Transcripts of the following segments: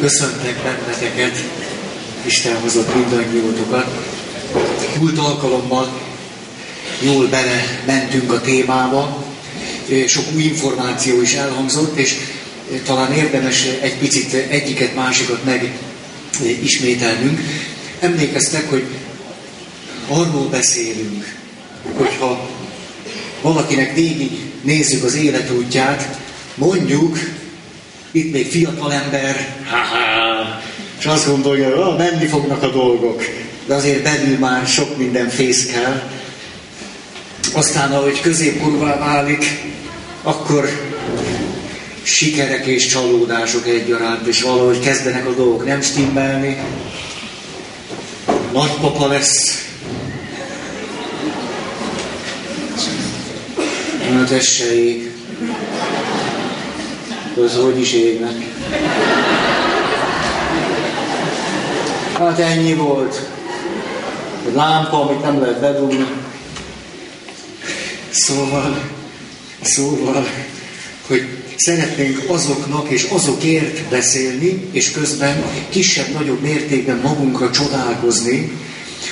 Köszöntek benneteket, Isten hozott mindannyiótokat. Múlt alkalommal jól bele mentünk a témába, sok új információ is elhangzott, és talán érdemes egy picit egyiket, másikat meg ismételnünk. Emlékeztek, hogy arról beszélünk, hogyha valakinek végig nézzük az életútját, mondjuk, itt még fiatal ember, ha-ha, és azt gondolja, hogy ah, menni fognak a dolgok, de azért belül már sok minden fészkel. Aztán, ahogy középkorúvá válik, akkor sikerek és csalódások egyaránt, és valahogy kezdenek a dolgok nem stimmelni. Nagypapa lesz. Se ég. Az hogy is égnek. Hát ennyi volt. A lámpa, amit nem lehet bedugni. Szóval, szóval, hogy szeretnénk azoknak és azokért beszélni, és közben kisebb-nagyobb mértékben magunkra csodálkozni,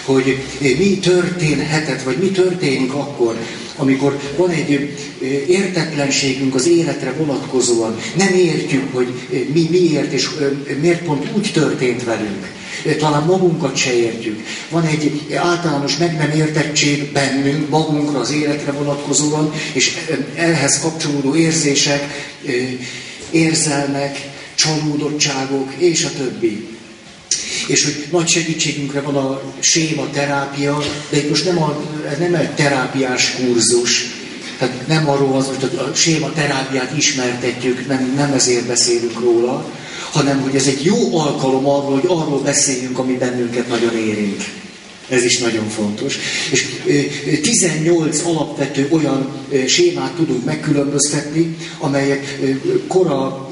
hogy mi történhetett, vagy mi történik akkor, amikor van egy értetlenségünk az életre vonatkozóan, nem értjük, hogy mi miért és miért pont úgy történt velünk. Talán magunkat se értjük. Van egy általános meg nem értettség bennünk, magunkra, az életre vonatkozóan, és ehhez kapcsolódó érzések, érzelmek, csalódottságok, és a többi. És hogy nagy segítségünkre van a séma terápia, de itt most nem, a, ez nem egy terápiás kurzus, tehát nem arról van, hogy a séma terápiát ismertetjük, nem, nem ezért beszélünk róla, hanem hogy ez egy jó alkalom arról, hogy arról beszéljünk, ami bennünket nagyon érint. Ez is nagyon fontos. És 18 alapvető olyan sémát tudunk megkülönböztetni, amelyek kora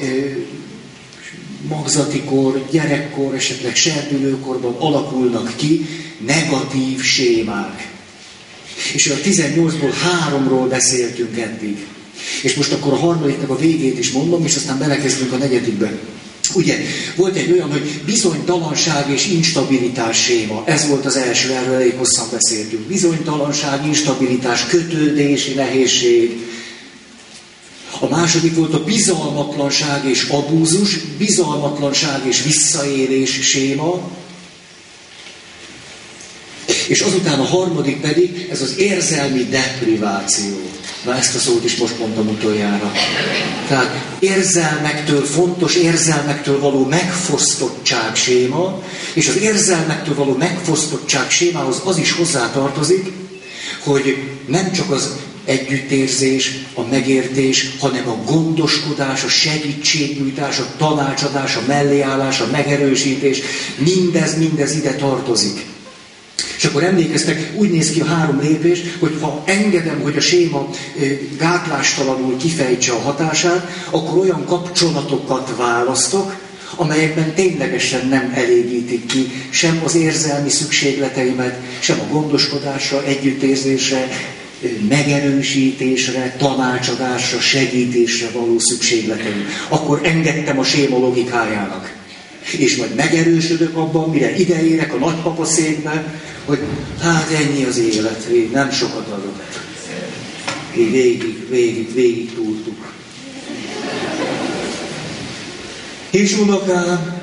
magzatikor, gyerekkor, esetleg serdülőkorban alakulnak ki negatív sémák. És a 18-ból háromról beszéltünk eddig. És most akkor a harmadiknak a végét is mondom, és aztán belekezdünk a negyedikbe. Ugye, volt egy olyan, hogy bizonytalanság és instabilitás séma. Ez volt az első, erről elég hosszan beszéltünk. Bizonytalanság, instabilitás, kötődési nehézség, a második volt a bizalmatlanság és abúzus, bizalmatlanság és visszaélés séma. És azután a harmadik pedig, ez az érzelmi depriváció. Na ezt a szót is most mondtam utoljára. Tehát érzelmektől, fontos érzelmektől való megfosztottság séma, és az érzelmektől való megfosztottság sémához az is hozzátartozik, hogy nem csak az együttérzés, a megértés, hanem a gondoskodás, a segítségnyújtás, a tanácsadás, a melléállás, a megerősítés, mindez, mindez ide tartozik. És akkor emlékeztek, úgy néz ki a három lépés, hogy ha engedem, hogy a séma gátlástalanul kifejtse a hatását, akkor olyan kapcsolatokat választok, amelyekben ténylegesen nem elégítik ki sem az érzelmi szükségleteimet, sem a gondoskodásra, együttérzésre, megerősítésre, tanácsadásra, segítésre való szükségleteim. Akkor engedtem a séma logikájának. És majd megerősödök abban, mire ideérek a nagypapa székbe, hogy hát ennyi az élet, végig nem sokat adott. Végig, végig, végig túltuk. És unokám,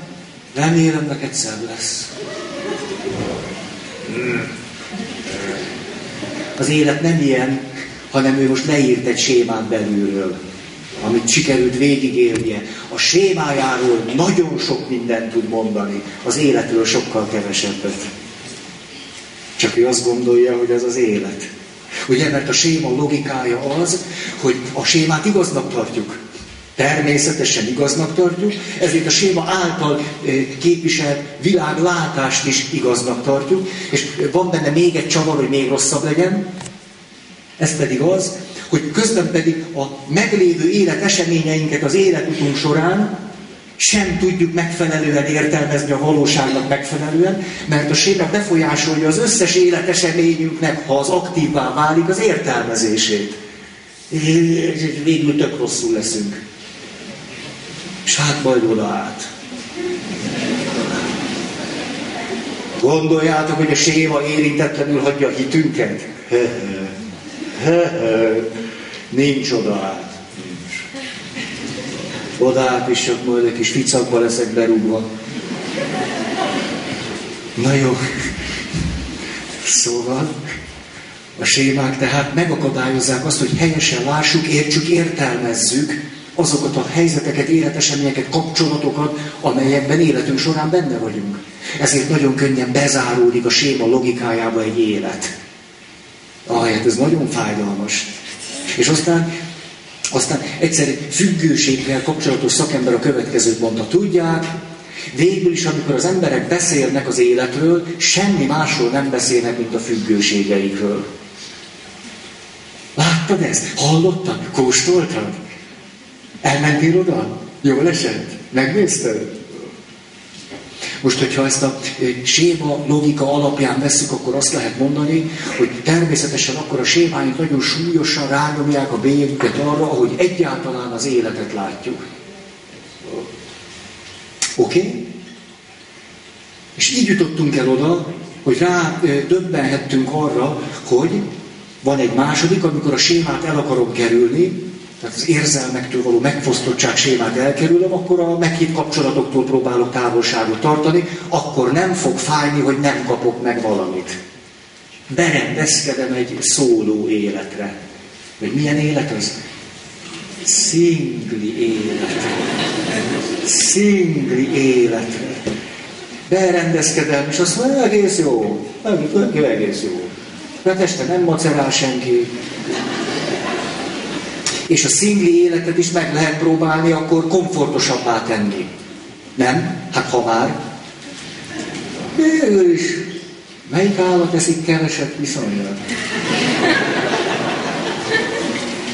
remélem neked szebb lesz. Hmm. Az élet nem ilyen, hanem ő most leírt egy sémát belülről, amit sikerült végigélnie. A sémájáról nagyon sok mindent tud mondani, az életről sokkal kevesebbet. Csak ő azt gondolja, hogy ez az élet. Ugye, mert a séma logikája az, hogy a sémát igaznak tartjuk. Természetesen igaznak tartjuk, ezért a séma által eh, képviselt világlátást is igaznak tartjuk, és van benne még egy csavar, hogy még rosszabb legyen, ez pedig az, hogy közben pedig a meglévő élet eseményeinket az életutunk során sem tudjuk megfelelően értelmezni a valóságnak megfelelően, mert a séma befolyásolja az összes életeseményünknek, ha az aktívvá válik, az értelmezését. Végül tök rosszul leszünk. És hát majd oda át. Gondoljátok, hogy a séma érintetlenül hagyja a hitünket? Nincs oda át. Nincs. Oda át is csak majd egy kis ficakba leszek berúgva. Na jó. Szóval a sémák tehát megakadályozzák azt, hogy helyesen lássuk, értsük, értelmezzük azokat a helyzeteket, életeseményeket, kapcsolatokat, amelyekben életünk során benne vagyunk. Ezért nagyon könnyen bezáródik a séma logikájába egy élet. Ahelyett ez nagyon fájdalmas. És aztán, aztán egyszer függőséggel kapcsolatos szakember a következőt mondta. Tudják, végül is, amikor az emberek beszélnek az életről, semmi másról nem beszélnek, mint a függőségeikről. Láttad ezt? Hallottad? Kóstoltad? Elmentél oda? Jól esett? Megnézted? Most, hogyha ezt a séma logika alapján veszük, akkor azt lehet mondani, hogy természetesen akkor a sémáink nagyon súlyosan rányomják a bélyegüket arra, ahogy egyáltalán az életet látjuk. Oké? Okay? És így jutottunk el oda, hogy rá döbbenhettünk arra, hogy van egy második, amikor a sémát el akarom kerülni, tehát az érzelmektől való megfosztottság sémát elkerülöm, akkor a meghitt kapcsolatoktól próbálok távolságot tartani, akkor nem fog fájni, hogy nem kapok meg valamit. Berendezkedem egy szóló életre. Vagy milyen élet az? Szingli életre. Szingli életre. Berendezkedem, és azt mondja, egész jó. Nem, egész jó. Mert este nem macerál senki, és a szingli életet is meg lehet próbálni, akkor komfortosabbá tenni. Nem? Hát ha már. Végül is. Melyik állat eszik keveset viszonylag?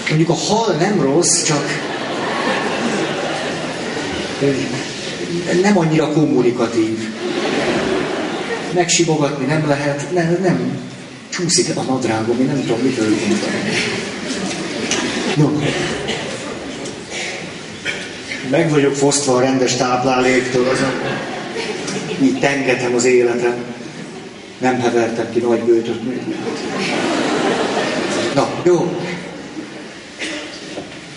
Mondjuk a hal nem rossz, csak nem annyira kommunikatív. Megsibogatni nem lehet, nem, nem. Csúszik a nadrágom, én nem tudom, mit történt. No. Meg vagyok fosztva a rendes tápláléktól, azon így tengetem az életem. Nem hevertem ki nagy bőtöt. Na, jó.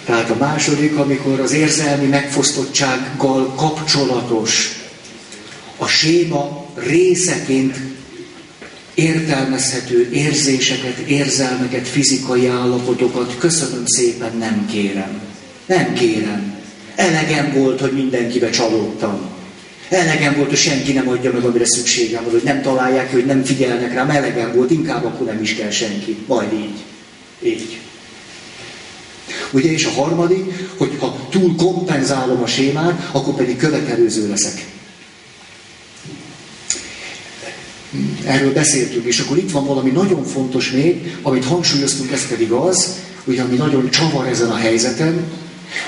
Tehát a második, amikor az érzelmi megfosztottsággal kapcsolatos a séma részeként értelmezhető érzéseket, érzelmeket, fizikai állapotokat köszönöm szépen, nem kérem. Nem kérem. Elegem volt, hogy mindenkibe csalódtam. Elegem volt, hogy senki nem adja meg, amire szükségem van, hogy nem találják, hogy nem figyelnek rám. Elegem volt, inkább akkor nem is kell senki. Majd így. Így. Ugye, és a harmadik, hogy ha túl kompenzálom a sémát, akkor pedig követelőző leszek. Erről beszéltünk, és akkor itt van valami nagyon fontos még, amit hangsúlyoztunk, ez pedig az, hogy ami nagyon csavar ezen a helyzeten,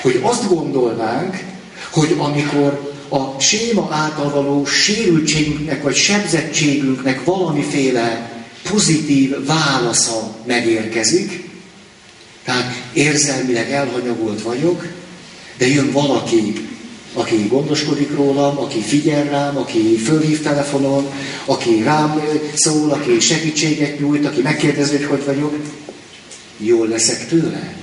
hogy azt gondolnánk, hogy amikor a séma által való sérültségünknek vagy sebzettségünknek valamiféle pozitív válasza megérkezik, tehát érzelmileg elhanyagolt vagyok, de jön valaki, aki gondoskodik rólam, aki figyel rám, aki fölhív telefonon, aki rám szól, aki segítséget nyújt, aki megkérdezi, hogy hogy vagyok, jól leszek tőle?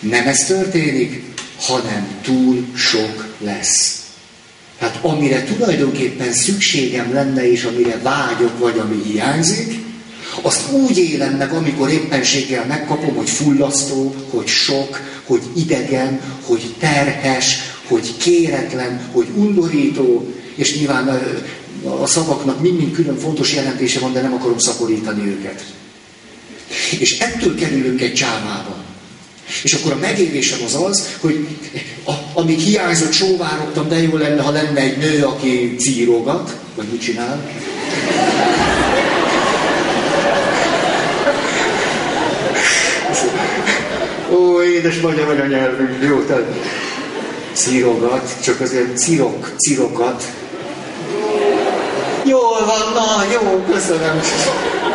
Nem ez történik, hanem túl sok lesz. Tehát amire tulajdonképpen szükségem lenne, és amire vágyok, vagy ami hiányzik, azt úgy élem meg, amikor éppenséggel megkapom, hogy fullasztó, hogy sok, hogy idegen, hogy terhes, hogy kéretlen, hogy undorító, és nyilván a szavaknak mind-mind külön fontos jelentése van, de nem akarom szaporítani őket. És ettől kerülünk egy csávába. És akkor a megélésem az az, hogy a, amíg hiányzott, sóvárogtam, de jó lenne, ha lenne egy nő, aki círogat, vagy mit csinál. Ó, édes magyar anyanyelvünk, jó, tehát círogat, csak azért círok, círokat. Jól van, na, jó, köszönöm.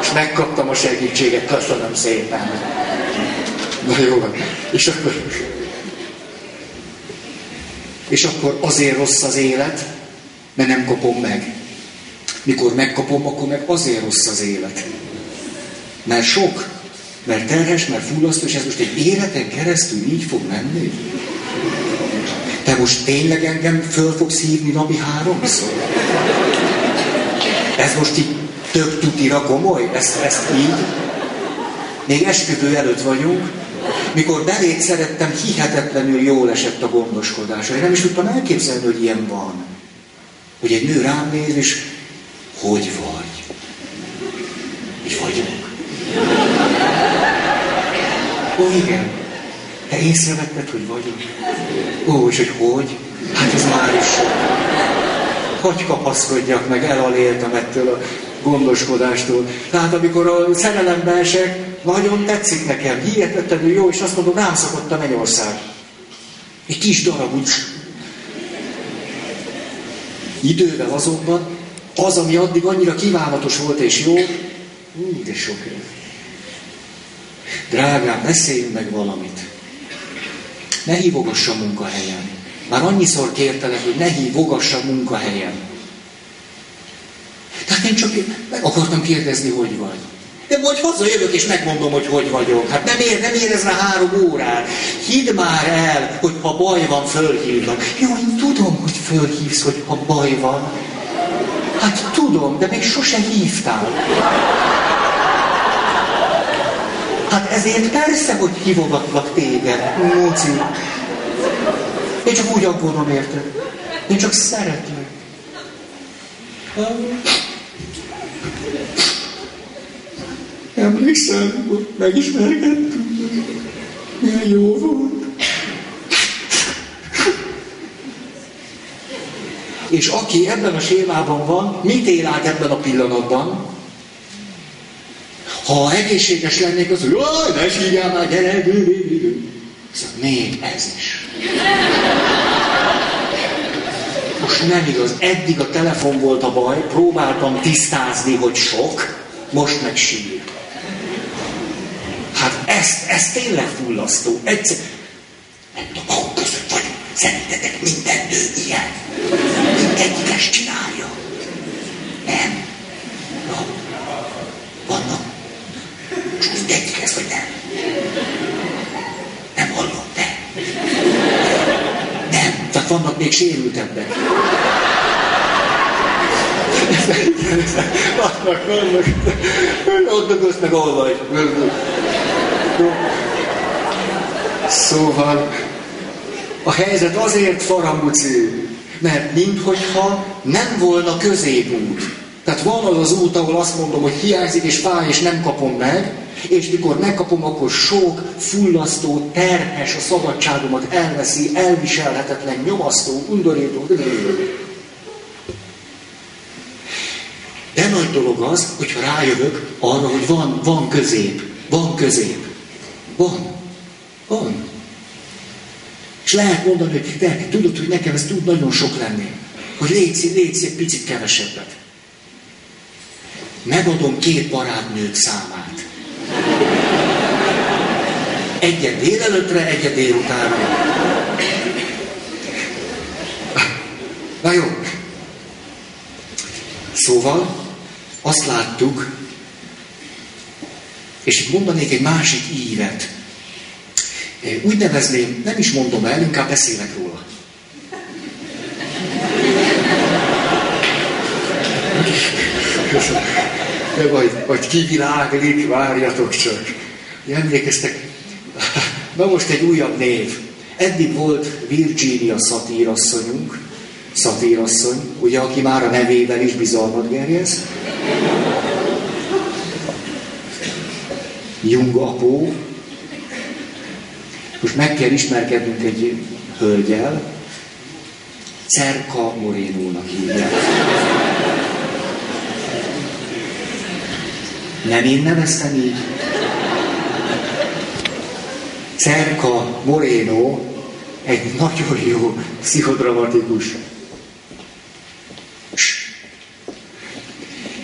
És megkaptam a segítséget, köszönöm szépen. Na jó van. És akkor, és akkor azért rossz az élet, mert nem kapom meg. Mikor megkapom, akkor meg azért rossz az élet. Mert sok, mert terhes, mert fullasztó, és ez most egy életen keresztül így fog menni. Te most tényleg engem föl fogsz hívni napi háromszor? Ez most így tök tutira komoly? Ezt, ezt így? Még esküvő előtt vagyunk, mikor belét szerettem, hihetetlenül jól esett a gondoskodása. Én nem is tudtam elképzelni, hogy ilyen van. Hogy egy nő rám néz, és hogy vagy? Így vagyok. Ó, igen. Te észrevetted, hogy vagyok? Ó, és hogy hogy? Hát ez már is Hogy kapaszkodjak meg, elaléltem ettől a gondoskodástól. Tehát amikor a szerelembe esek, nagyon tetszik nekem, hihetetlenül jó, és azt mondom, rám szokott a mennyország. Egy kis darab úgy. Idővel azonban az, ami addig annyira kívánatos volt és jó, úgy de sok. Drágám, beszéljünk meg valamit. Ne hívogassa munkahelyen. Már annyiszor kértelek, hogy ne hívogassa munkahelyen. Tehát én csak meg akartam kérdezni, hogy vagy. De vagy hazajövök és megmondom, hogy hogy vagyok. Hát nem, ér, nem érez rá három órát. Hidd már el, hogy ha baj van, fölhívnak. Jó, én tudom, hogy fölhívsz, hogy ha baj van. Hát tudom, de még sose hívtál. Hát ezért persze, hogy hívogatlak téged, Móci. Én csak úgy aggódom érted. Én csak szeretlek. Emlékszem, hogy megismerkedtünk. Milyen jó volt. És aki ebben a sémában van, mit él át ebben a pillanatban? Ha egészséges lennék, az, hogy jaj, ne sírjál már, gyere, Szóval még ez is. Most nem igaz, eddig a telefon volt a baj, próbáltam tisztázni, hogy sok, most meg sír. Hát ez, ez tényleg fullasztó. Egyszer, nem tudom, ahol között vagyunk, szerintetek minden nő ilyen. Mindegyik ezt csinálja. Nem. No. Vannak. És mindegyik ez, vagy nem. Nem hallom, te. Nem. Tehát vannak még sérültebbek. vannak, vannak. Ott dögölsz meg, ahol vagy. Szóval a helyzet azért faramúci, mert minthogyha nem volna középút. Tehát van az az út, ahol azt mondom, hogy hiányzik és fáj, és nem kapom meg, és mikor megkapom, akkor sok, fullasztó, terhes a szabadságomat elveszi, elviselhetetlen, nyomasztó, undorító. De nagy dolog az, hogyha rájövök arra, hogy van, van közép, van közép. Van. Van. És lehet mondani, hogy de tudod, hogy nekem ez tud nagyon sok lenni. Hogy légy, légy picit kevesebbet. Megadom két barátnők számát. Egyet délelőttre, egyet délutánra. Na jó. Szóval azt láttuk, és itt mondanék egy másik ívet. Úgy nevezném, nem is mondom el, inkább beszélek róla. De majd, majd kiviláglik, várjatok csak. Emlékeztek, na most egy újabb név. Eddig volt Virginia szatírasszonyunk, szatírasszony, ugye, aki már a nevével is bizalmat gerjez. Jung apó. Most meg kell ismerkednünk egy hölgyel, Cerka Morénónak hívják. Nem én neveztem így? Cerka Moreno egy nagyon jó pszichodramatikus.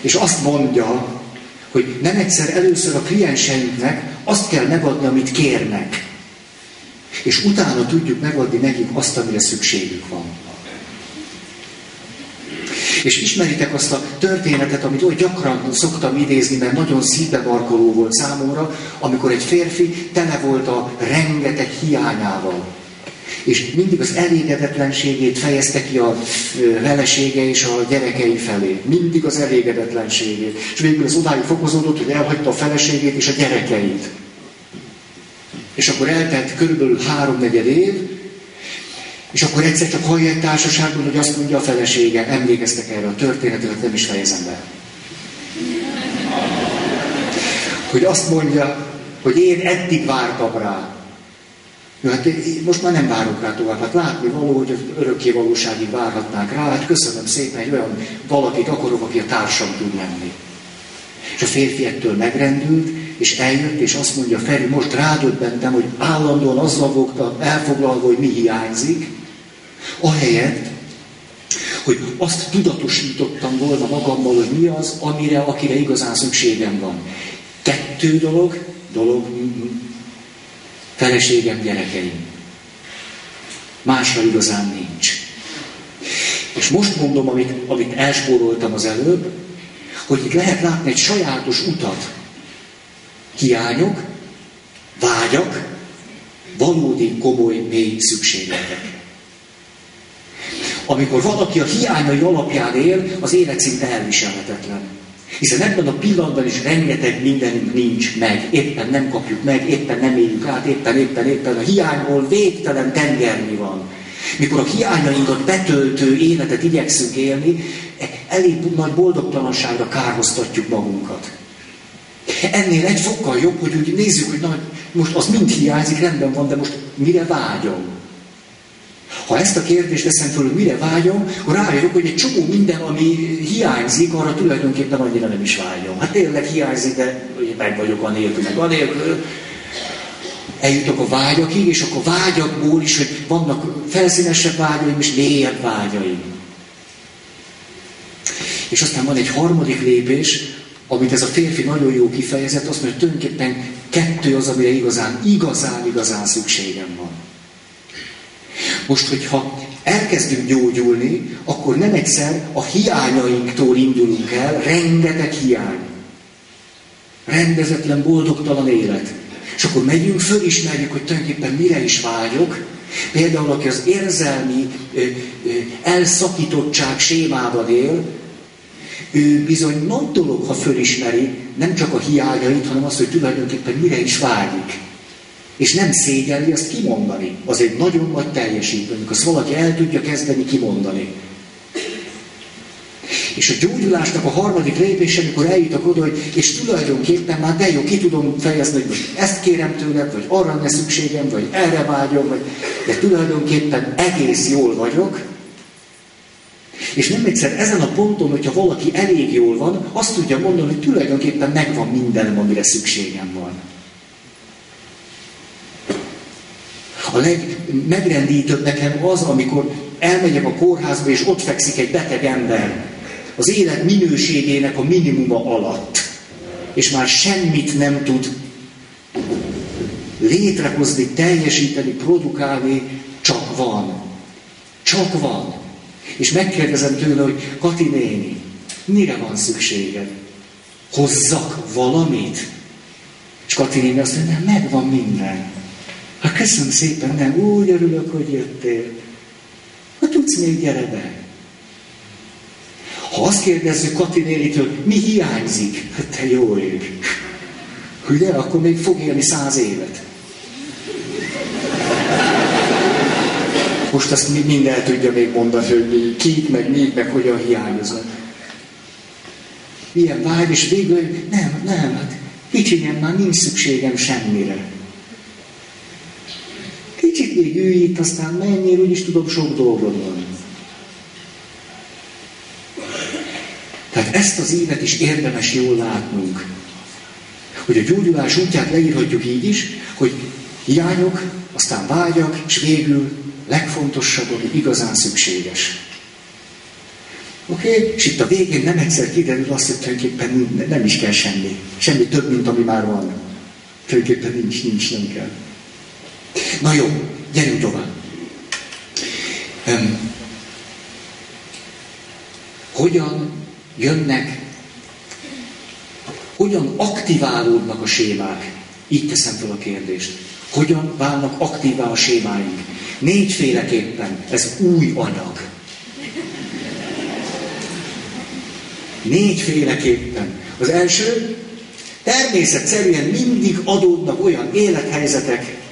És azt mondja, hogy nem egyszer először a klienseinknek azt kell megadni, amit kérnek. És utána tudjuk megadni nekik azt, amire szükségük van. És ismeritek azt a történetet, amit olyan gyakran szoktam idézni, mert nagyon szívebarkoló volt számomra, amikor egy férfi tele volt a rengeteg hiányával. És mindig az elégedetlenségét fejezte ki a velesége és a gyerekei felé. Mindig az elégedetlenségét. És végül az odáig fokozódott, hogy elhagyta a feleségét és a gyerekeit. És akkor eltelt körülbelül háromnegyed év, és akkor egyszer csak hallja egy társaságban, hogy azt mondja a felesége, emlékeztek erre a történetet, nem is fejezem be. Hogy azt mondja, hogy én eddig vártam rá. Jó, hát most már nem várok rá tovább. Hát látni való, hogy örökké valóságig várhatnák rá. Hát köszönöm szépen, hogy olyan valakit akarok, aki a társam tud lenni. És a férfi ettől megrendült, és eljött, és azt mondja, Feri, most rádöbbentem, hogy állandóan azzal voltam elfoglalva, hogy mi hiányzik, ahelyett, hogy azt tudatosítottam volna magammal, hogy mi az, amire, akire igazán szükségem van. Kettő dolog, dolog, feleségem, gyerekeim. Másra igazán nincs. És most mondom, amit, amit elspóroltam az előbb, hogy itt lehet látni egy sajátos utat. Hiányok, vágyak, valódi, komoly, mély szükségletek. Amikor valaki a hiányai alapján él, az élet szinte elviselhetetlen. Hiszen ebben a pillanatban is rengeteg mindenünk nincs meg, éppen nem kapjuk meg, éppen nem éljük át, éppen, éppen, éppen a hiányból végtelen tengernyi van. Mikor a hiányainkat betöltő életet igyekszünk élni, elég nagy boldogtalanságra kárhoztatjuk magunkat. Ennél egy fokkal jobb, hogy úgy nézzük, hogy na, most az mind hiányzik, rendben van, de most mire vágyom? Ha ezt a kérdést teszem föl, hogy mire vágyom, akkor rájövök, hogy egy csomó minden, ami hiányzik, arra tulajdonképpen annyira nem is vágyom. Hát tényleg hiányzik, de meg vagyok a nélkül, meg a nélkül. Eljutok a vágyakig, és akkor vágyakból is, hogy vannak felszínesebb vágyaim és mélyebb vágyaim. És aztán van egy harmadik lépés, amit ez a férfi nagyon jó kifejezett, azt mondja, hogy tulajdonképpen kettő az, amire igazán, igazán, igazán szükségem van. Most, hogyha elkezdünk gyógyulni, akkor nem egyszer a hiányainktól indulunk el, rengeteg hiány. Rendezetlen, boldogtalan élet. És akkor megyünk, fölismerjük, hogy tulajdonképpen mire is vágyok. Például, aki az érzelmi ö, ö, elszakítottság sémában él, ő bizony nagy dolog, ha fölismeri nem csak a hiányait, hanem azt, hogy tulajdonképpen mire is vágyik. És nem szégyelli azt kimondani. Az egy nagyon nagy teljesítmény, amikor azt valaki el tudja kezdeni kimondani. És a gyógyulásnak a harmadik lépése, amikor eljutok oda, hogy és tulajdonképpen már de jó, ki tudom fejezni, hogy most ezt kérem tőled, vagy arra ne szükségem, vagy erre vágyom, vagy, de tulajdonképpen egész jól vagyok, és nem egyszer ezen a ponton, hogyha valaki elég jól van, azt tudja mondani, hogy tulajdonképpen megvan mindenem, amire szükségem van. A legmegrendítőbb nekem az, amikor elmegyek a kórházba, és ott fekszik egy beteg ember az élet minőségének a minimuma alatt, és már semmit nem tud létrehozni, teljesíteni, produkálni, csak van. Csak van. És megkérdezem tőle, hogy Kati néni, mire van szükséged? Hozzak valamit? És Kati néni azt mondja, nem, megvan minden. Hát köszönöm szépen, nem, úgy örülök, hogy jöttél. Ha tudsz még, gyere be. Ha azt kérdezzük Kati nénitől, mi hiányzik? Hát te jó ég. Ugye, akkor még fog élni száz évet. Most azt mind el tudja még mondani, hogy kik, meg mi, meg hogyan hiányoznak. Ilyen vágy, és végül, nem, nem, hát kicsinyem már nincs szükségem semmire. Még ülj itt, aztán menjél, úgyis tudom, sok dolgod van. Tehát ezt az évet is érdemes jól látnunk. Hogy a gyógyulás útját leírhatjuk így is, hogy hiányok, aztán vágyak, és végül legfontosabb, ami igazán szükséges. Oké? Okay? És itt a végén nem egyszer kiderül azt, hogy tulajdonképpen nem is kell semmi. Semmi több, mint ami már van. Tulajdonképpen nincs, nincs, nem kell. Na jó, gyerünk tovább. Um, hogyan jönnek, hogyan aktiválódnak a sémák. Így teszem fel a kérdést. Hogyan válnak aktívá a sémáink? Négyféleképpen. Ez új anyag. Négyféleképpen. Az első, természetszerűen mindig adódnak olyan élethelyzetek,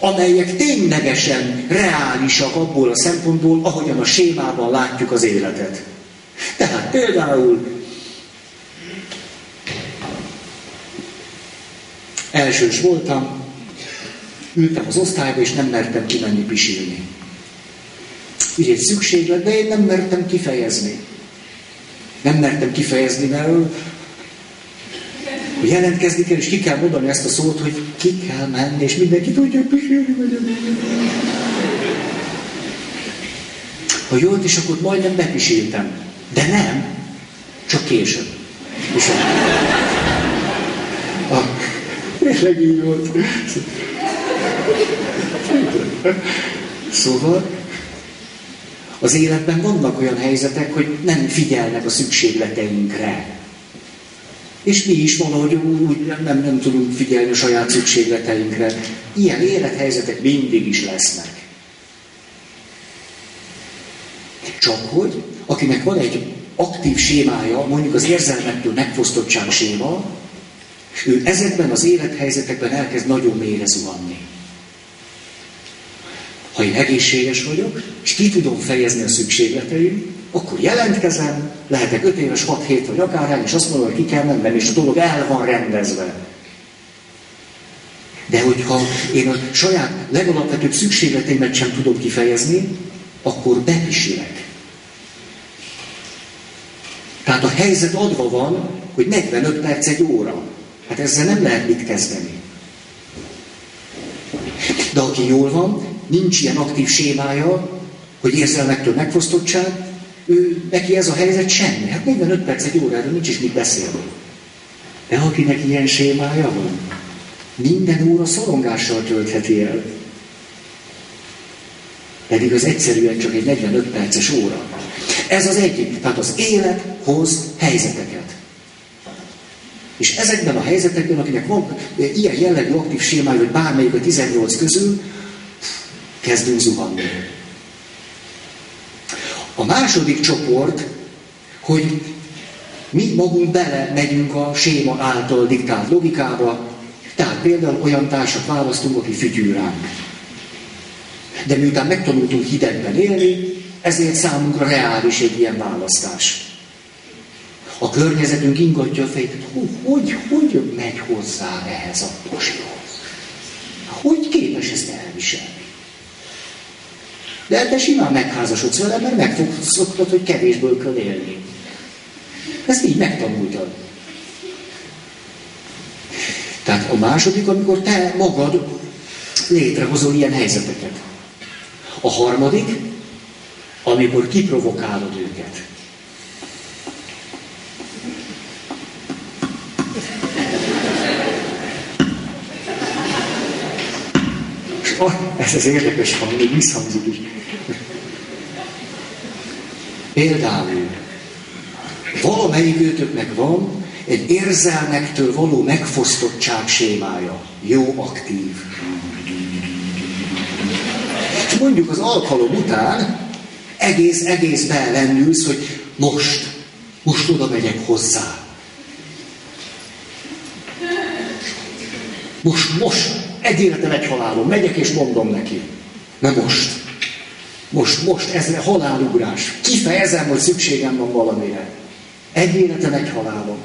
amelyek ténylegesen reálisak abból a szempontból, ahogyan a sémában látjuk az életet. Tehát például elsős voltam, ültem az osztályba, és nem mertem kimenni pisilni. Ugye egy szükséglet, de én nem mertem kifejezni. Nem mertem kifejezni, mert hogy jelentkezni kell, és ki kell mondani ezt a szót, hogy ki kell menni, és mindenki tudja, hogy pisilni megyek. Ha jött, és akkor majdnem bepisiltem. De nem, csak később. És a, a, tényleg így volt. Szóval az életben vannak olyan helyzetek, hogy nem figyelnek a szükségleteinkre. És mi is valahogy úgy nem, nem, tudunk figyelni a saját szükségleteinkre. Ilyen élethelyzetek mindig is lesznek. Csak hogy, akinek van egy aktív sémája, mondjuk az érzelmektől megfosztottság séma, ő ezekben az élethelyzetekben elkezd nagyon mélyre zuhanni. Ha én egészséges vagyok, és ki tudom fejezni a szükségleteim, akkor jelentkezem, lehetek 5 éves, 6 hét vagy akárhány, és azt mondom, hogy ki kell mennem, és a dolog el van rendezve. De hogyha én a saját legalapvetőbb szükségleteimet sem tudom kifejezni, akkor bepisilek. Tehát a helyzet adva van, hogy 45 perc egy óra. Hát ezzel nem lehet mit kezdeni. De aki jól van, nincs ilyen aktív sémája, hogy érzelmektől megfosztottság, ő, neki ez a helyzet semmi. Hát 45 perc egy órára nincs is mit beszélni. De akinek ilyen sémája van, minden óra szorongással töltheti el. Pedig az egyszerűen csak egy 45 perces óra. Ez az egyik. Tehát az élet hoz helyzeteket. És ezekben a helyzetekben, akinek van ilyen jellegű aktív sémája, vagy bármelyik a 18 közül, kezdünk zuhanni. Második csoport, hogy mi magunk bele megyünk a séma által diktált logikába, tehát például olyan társat választunk, aki fütyül ránk. De miután megtanultunk hidegben élni, ezért számunkra reális egy ilyen választás. A környezetünk ingatja a fejét, hogy, hogy, hogy megy hozzá ehhez a posihoz? Hogy képes ezt elviselni? De te simán megházasodsz vele, mert megfogszoktad, hogy kevésből kell élni. Ezt így megtanultad. Tehát a második, amikor te magad létrehozol ilyen helyzeteket. A harmadik, amikor kiprovokálod őket. Ez az érdekes hang, még visszhangzik is. Például, valamelyik őtöknek van egy érzelmektől való megfosztottság sémája. Jó aktív. És mondjuk az alkalom után egész-egész belendülsz, hogy most, most oda megyek hozzá. Most, most, egy életem, egy halálom. Megyek és mondom neki. Nem most. Most, most, ez halálugrás. Kifejezem, hogy szükségem van valamire. Egy életem, egy halálom.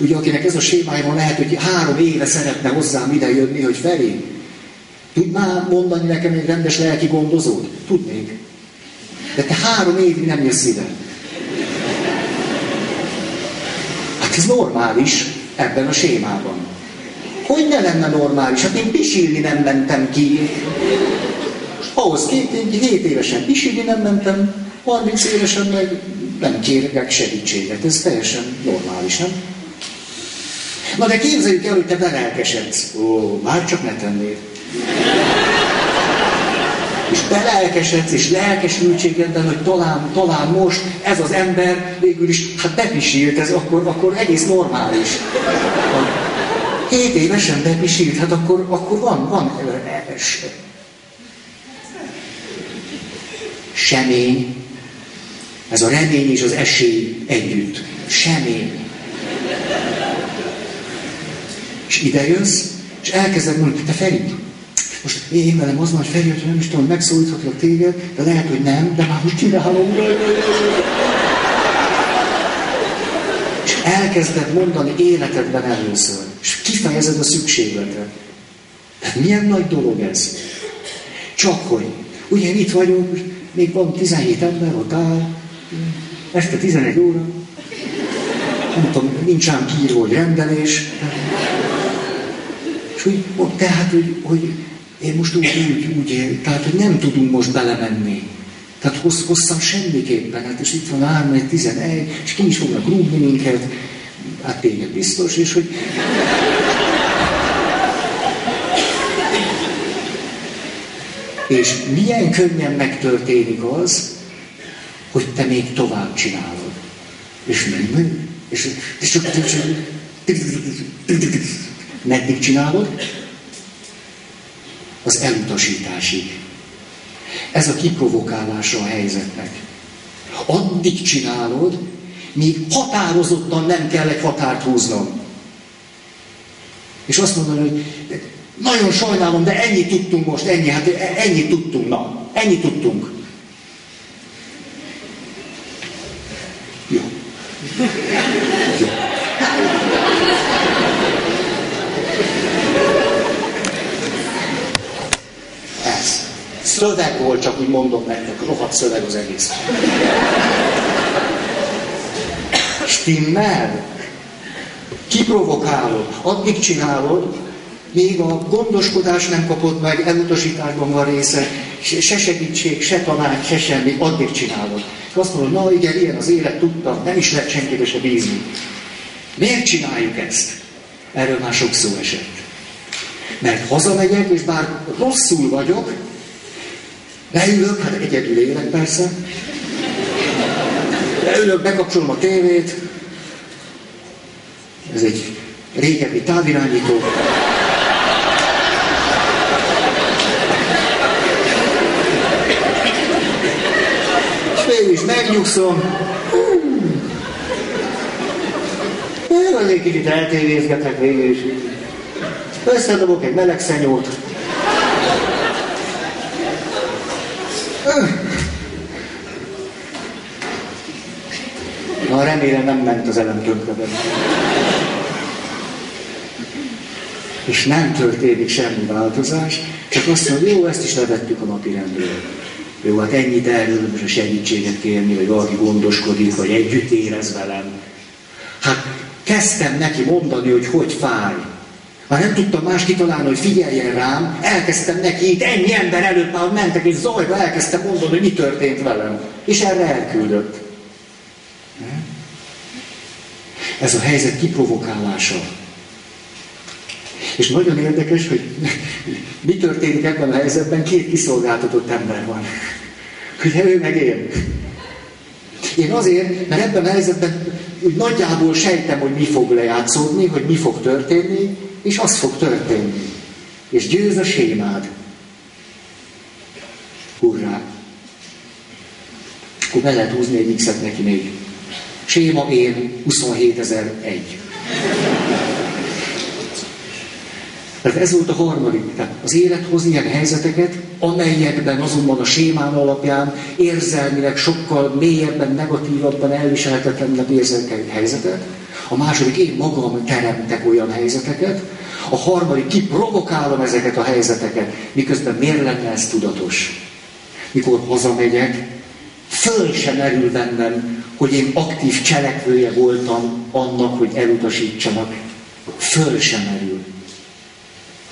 Ugye akinek ez a sémája van, lehet, hogy három éve szeretne hozzám ide jönni, hogy felé. Tudná mondani nekem egy rendes lelki gondozót? Tudnék. De te három évig nem jössz ide. Hát ez normális ebben a sémában. Hogy ne lenne normális? Hát én pisilni nem mentem ki. Ahhoz két, hét évesen pisilni nem mentem, 30 évesen meg nem kérek segítséget. Ez teljesen normális, nem? Na de képzeljük el, hogy te belelkesedsz. Ó, már csak ne tennél. És te lelkesedsz, és lelkesültségedben, hogy talán, talán most ez az ember végül is, hát bepisílt, ez akkor, akkor egész normális. Hét évesen bepisílt, hát akkor, akkor van, van semény, ez a remény és az esély együtt. Semény. És ide jössz, és elkezded mondani, te Feri, most én velem az van, hogy Feri, hogy nem is tudom, megszólíthatlak téged, de lehet, hogy nem, de már most csinálom. Elkezded mondani életedben először, és kifejezed a szükségletet. Tehát milyen nagy dolog ez? Csak hogy, ugye itt vagyunk, még van 17 ember, ott áll, este 11 óra, nem tudom, nincs ám kiíró, hogy rendelés. És úgy, tehát, hogy, hogy én most úgy, úgy, úgy, tehát, hogy nem tudunk most belemenni. Tehát hossz, hosszan semmiképpen, hát és itt van 3, 11, és ki is fognak rúgni minket, hát tényleg biztos, és hogy... És milyen könnyen megtörténik az, hogy te még tovább csinálod. És még, és, és csak, meddig csinálod? Az elutasításig. Ez a kiprovokálása a helyzetnek. Addig csinálod, míg határozottan nem kell egy határt húznom. És azt mondani, hogy nagyon sajnálom, de ennyit tudtunk most, ennyi, hát ennyit tudtunk, na, ennyit tudtunk. Jó. Ez. Szöveg volt, csak úgy mondom nektek, rohadt szöveg az egész. Stimmel? Kiprovokálod, addig csinálod, még a gondoskodás nem kapott meg, elutasításban van része, se segítség, se tanács, se semmi, addig csinálod. És azt mondod, na igen, ilyen az élet, tudtam, nem is lehet senkibe se bízni. Miért csináljuk ezt? Erről már sok szó esett. Mert hazamegyek, és bár rosszul vagyok, leülök, hát egyedül élek persze, leülök, bekapcsolom a tévét, ez egy régebbi távirányító, végül is megnyugszom. Én azért kicsit eltévézgetek végül is. Összedobok egy meleg szenyót. Na, remélem nem ment az elem tönkre És nem történik semmi változás, csak azt mondja, jó, ezt is levettük a napi rendről. Jó, hát ennyit erről most a segítséget kérni, vagy valaki gondoskodik, vagy együtt érez velem. Hát kezdtem neki mondani, hogy hogy fáj. Már nem tudtam más kitalálni, hogy figyeljen rám, elkezdtem neki itt ennyi ember előtt, már mentek és zajba elkezdtem mondani, hogy mi történt velem. És erre elküldött. Ez a helyzet kiprovokálása. És nagyon érdekes, hogy mi történik ebben a helyzetben, két kiszolgáltatott ember van. Hogy ő meg én. Én azért, mert ebben a helyzetben úgy nagyjából sejtem, hogy mi fog lejátszódni, hogy mi fog történni, és az fog történni. És győz a sémád. Hurrá! Akkor be lehet húzni egy x neki még. Séma én 27.001. Tehát ez volt a harmadik. Tehát az élet hoz ilyen helyzeteket, amelyekben azonban a sémán alapján érzelmileg sokkal mélyebben, negatívabban elviselhetetlenebb érzékeny helyzetet. A második, én magam teremtek olyan helyzeteket. A harmadik, kiprovokálom ezeket a helyzeteket, miközben miért lenne ez tudatos? Mikor hazamegyek, föl sem merül bennem, hogy én aktív cselekvője voltam annak, hogy elutasítsanak. Föl sem merül.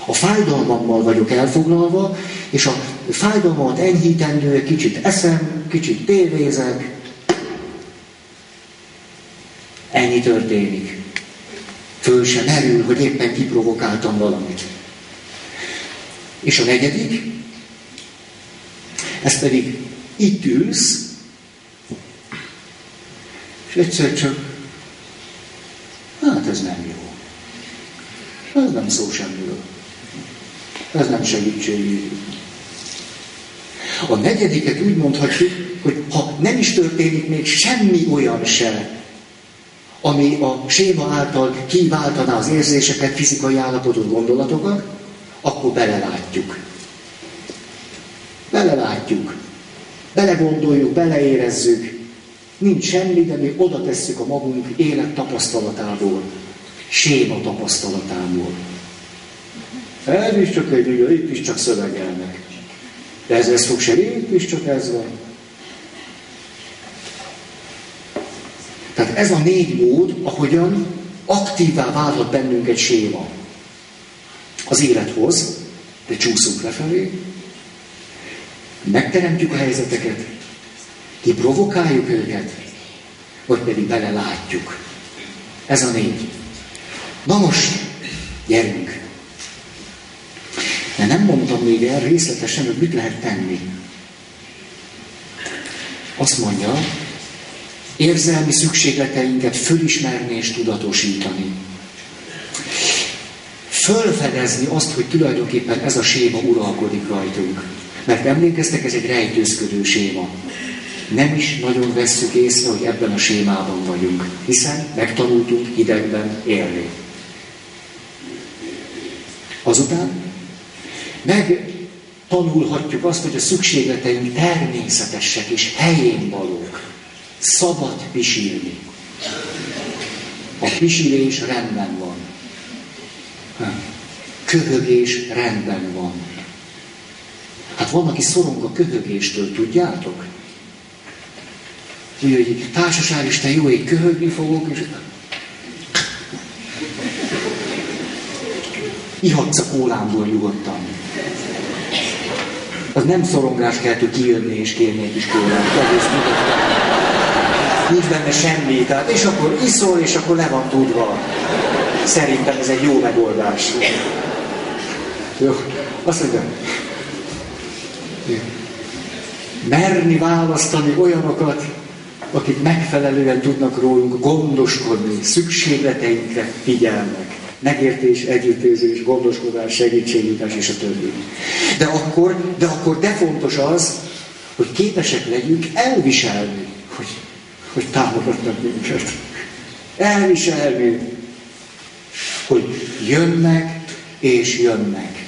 A fájdalmammal vagyok elfoglalva, és a fájdalmat enyhítendő, kicsit eszem, kicsit tévézek. Ennyi történik. Föl sem merül, hogy éppen kiprovokáltam valamit. És a negyedik, Ez pedig itt ülsz, és egyszer csak, hát ez nem jó. Ez nem szó semmiről. Ez nem segítség. A negyediket úgy mondhatjuk, hogy ha nem is történik még semmi olyan se, ami a séma által kiváltaná az érzéseket, fizikai állapotot, gondolatokat, akkor belelátjuk. Belelátjuk. Belegondoljuk, beleérezzük. Nincs semmi, de mi oda tesszük a magunk élet tapasztalatából, séma tapasztalatából. Ez is csak egy ügyő, itt is csak szövegelnek. De ez, ez fog se, itt is csak ez van. Tehát ez a négy mód, ahogyan aktívá válhat bennünk egy séma. Az élethoz, de csúszunk lefelé, megteremtjük a helyzeteket, kiprovokáljuk őket, vagy pedig belelátjuk. Ez a négy. Na most, gyerünk! De nem mondtam még el részletesen, hogy mit lehet tenni. Azt mondja, érzelmi szükségleteinket fölismerni és tudatosítani. Fölfedezni azt, hogy tulajdonképpen ez a séma uralkodik rajtunk. Mert emlékeztek, ez egy rejtőzködő séma. Nem is nagyon vesszük észre, hogy ebben a sémában vagyunk, hiszen megtanultunk hidegben élni. Azután megtanulhatjuk azt, hogy a szükségleteink természetesek és helyén valók. Szabad pisilni. A pisilés rendben van. Köhögés rendben van. Hát van, aki szorong a köhögéstől, tudjátok? Úgy, hogy társaság Isten jó, hogy köhögni fogok, és ihatsz a kólámból nyugodtan. Az nem szorongás kell, hogy kijönni és kérni egy kis kólát. Nincs benne semmi, tehát és akkor iszol, és akkor le van tudva. Szerintem ez egy jó megoldás. Jó, azt mondja, merni választani olyanokat, akik megfelelően tudnak rólunk gondoskodni, szükségleteinkre figyelnek. Megértés, együttérzés, gondoskodás, segítségnyújtás és a többi. De akkor, de akkor de fontos az, hogy képesek legyünk elviselni, hogy hogy támogatnak minket. Elviselni, hogy jönnek és jönnek.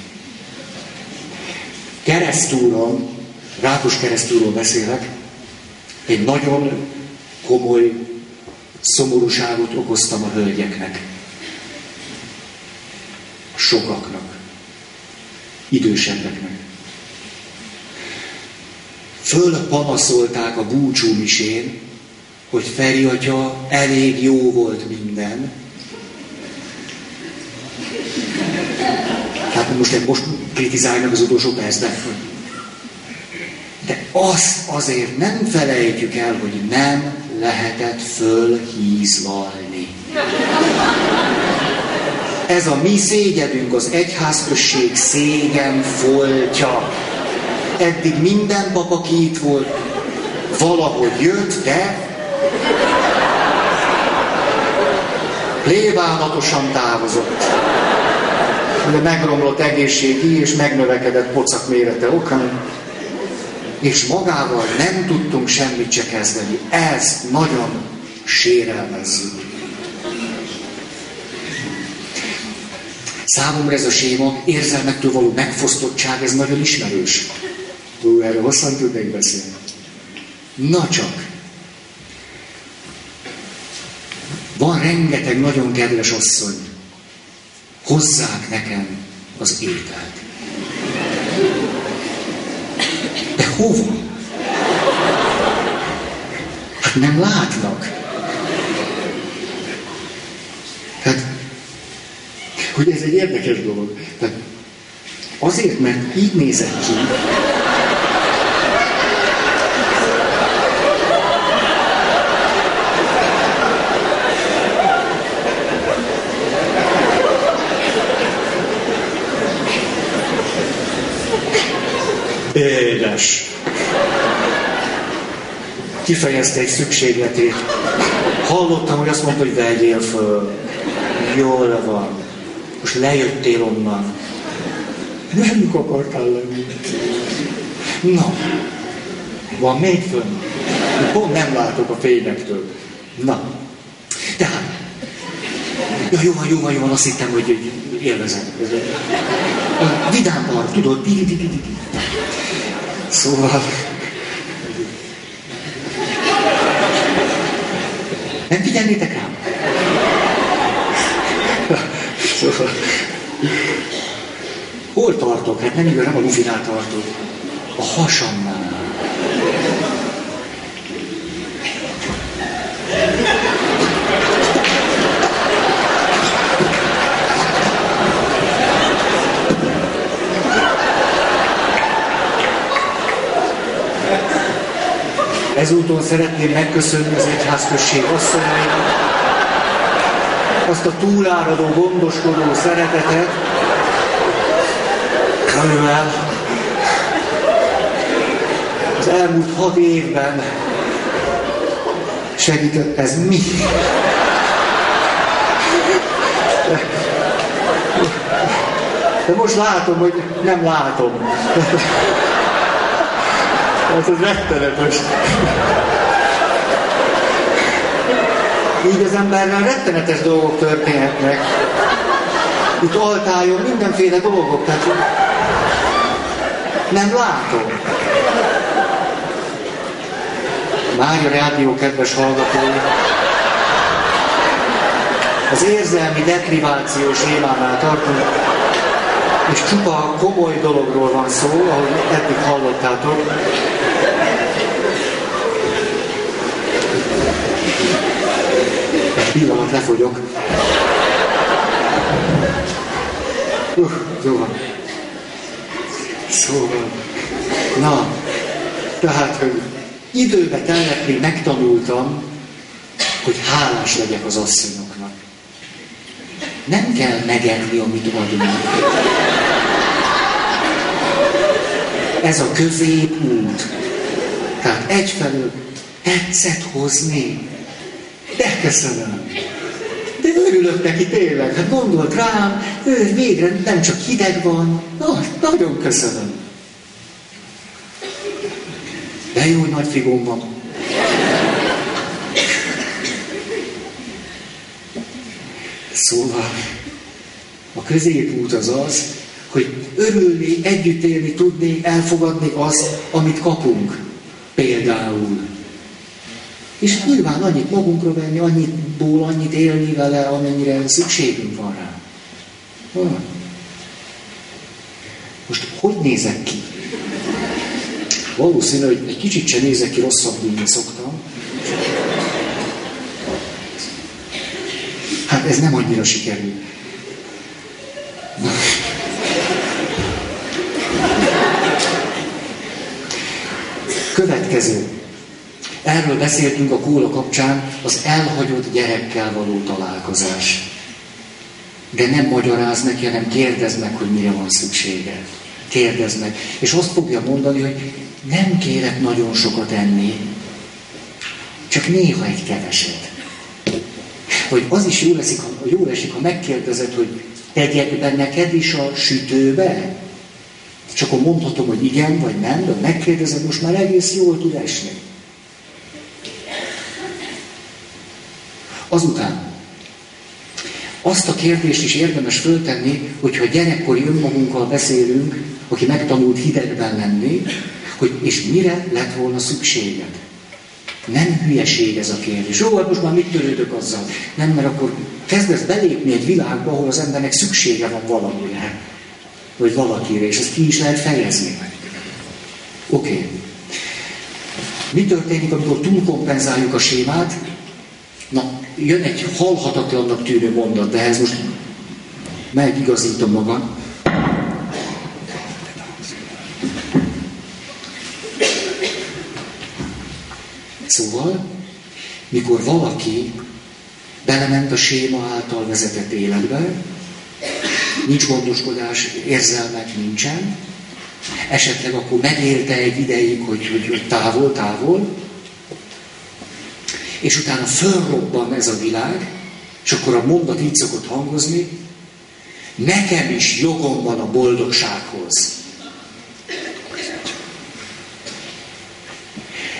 Keresztúron, Rákos keresztúról beszélek, egy nagyon komoly szomorúságot okoztam a hölgyeknek. Sokaknak. Idősebbeknek. Fölpanaszolták a búcsú misén, hogy Feri atya elég jó volt minden. Hát most, most kritizálnak az utolsó percben. De azt azért nem felejtjük el, hogy nem lehetett fölhízlalni. Ez a mi szégyenünk, az egyházközség szégyen foltja. Eddig minden pap, aki itt volt, valahogy jött, de Plébánatosan távozott. De megromlott egészségi és megnövekedett pocak mérete okán, és magával nem tudtunk semmit se kezdeni. Ez nagyon sérelmezzük. Számomra ez a séma érzelmektől való megfosztottság, ez nagyon ismerős. Ú, erről hosszan tudnék beszélni. Na csak, Van rengeteg nagyon kedves asszony. Hozzák nekem az ételt. De hova? Hát nem látnak. Tehát, hogy ez egy érdekes dolog. Tehát azért, mert így nézett ki, kifejezte egy szükségletét. Hallottam, hogy azt mondta, hogy vegyél föl. Jól van. Most lejöttél onnan. Nem akartál lenni. Na, van még fönn? Pont nem látok a fényektől. Na, tehát, ja, jó van, jó van, jó van, azt hittem, hogy, élvezem. Vidám part, tudod. Szóval, nem figyelnétek rám? Szóval, hol tartok? Hát nem igaz, nem a lufinál tartok. A hasamnál. Ezúton szeretném megköszönni az egyházközség asszonyainak azt a túláradó, gondoskodó szeretetet, amivel az elmúlt hat évben segített ez mi? De most látom, hogy nem látom. Ez az rettenetes. Így az emberrel rettenetes dolgok történhetnek. Itt altájon mindenféle dolgok, tehát nem látom. Mária Rádió kedves hallgatói, az érzelmi deprivációs émánál tartunk, és csupa komoly dologról van szó, ahogy eddig hallottátok. Egy pillanat, lefogyok. Uh, jó van. Szóval, na, tehát, hogy időbe telnek, még megtanultam, hogy hálás legyek az asszonyoknak. Nem kell megenni, amit adunk. Ez a középút. Tehát egyfelől tetszett hozni. De köszönöm. De örülök neki tényleg. Hát gondolt rám, ő végre nem csak hideg van. Na, nagyon köszönöm. De jó, hogy nagy figóm van. Szóval a középút az az, hogy örülni, együtt élni, tudni, elfogadni azt, amit kapunk. Például. És nyilván annyit magunkra venni, annyitból annyit élni vele, amennyire szükségünk van rá. Most hogy nézek ki? Valószínű, hogy egy kicsit sem nézek ki rosszabb, mint szoktam. Hát ez nem annyira sikerül. Következő. Erről beszéltünk a kóla kapcsán, az elhagyott gyerekkel való találkozás. De nem magyaráz neki, hanem kérdez meg, hogy mire van szüksége. Kérdez meg. És azt fogja mondani, hogy nem kérek nagyon sokat enni, csak néha egy keveset. Vagy az is jó, leszik, ha, jó esik, ha megkérdezed, hogy tegyek be neked is a sütőbe? És akkor mondhatom, hogy igen, vagy nem, de megkérdezed, most már egész jól tud esni. Azután azt a kérdést is érdemes föltenni, hogyha gyerekkori önmagunkkal beszélünk, aki megtanult hidegben lenni, hogy és mire lett volna szükséged. Nem hülyeség ez a kérdés. Jó, hát most már mit törődök azzal? Nem, mert akkor kezdesz belépni egy világba, ahol az embernek szüksége van valamire. Vagy valakire, és ezt ki is lehet fejezni. Oké. Okay. Mi történik, amikor túlkompenzáljuk a sémát? Na, jön egy halhatatlannak tűnő mondat, de ehhez most megigazítom magam. Szóval, mikor valaki belement a séma által vezetett életbe, nincs gondoskodás, érzelmek nincsen, esetleg akkor megélte egy ideig, hogy, hogy, hogy távol, távol, és utána fölrobban ez a világ, és akkor a mondat így szokott hangozni, nekem is jogom van a boldogsághoz.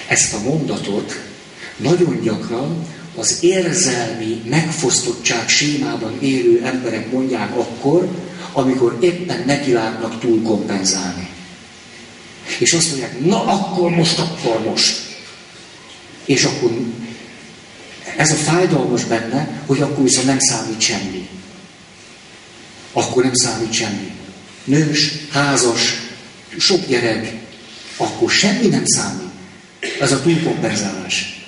Ezt a mondatot nagyon gyakran az érzelmi megfosztottság sémában élő emberek mondják akkor, amikor éppen nekilátnak túlkompenzálni. És azt mondják, na akkor most, akkor most. És akkor ez a fájdalmas benne, hogy akkor viszont nem számít semmi. Akkor nem számít semmi. Nős, házas, sok gyerek, akkor semmi nem számít. Ez a túlkompenzálás.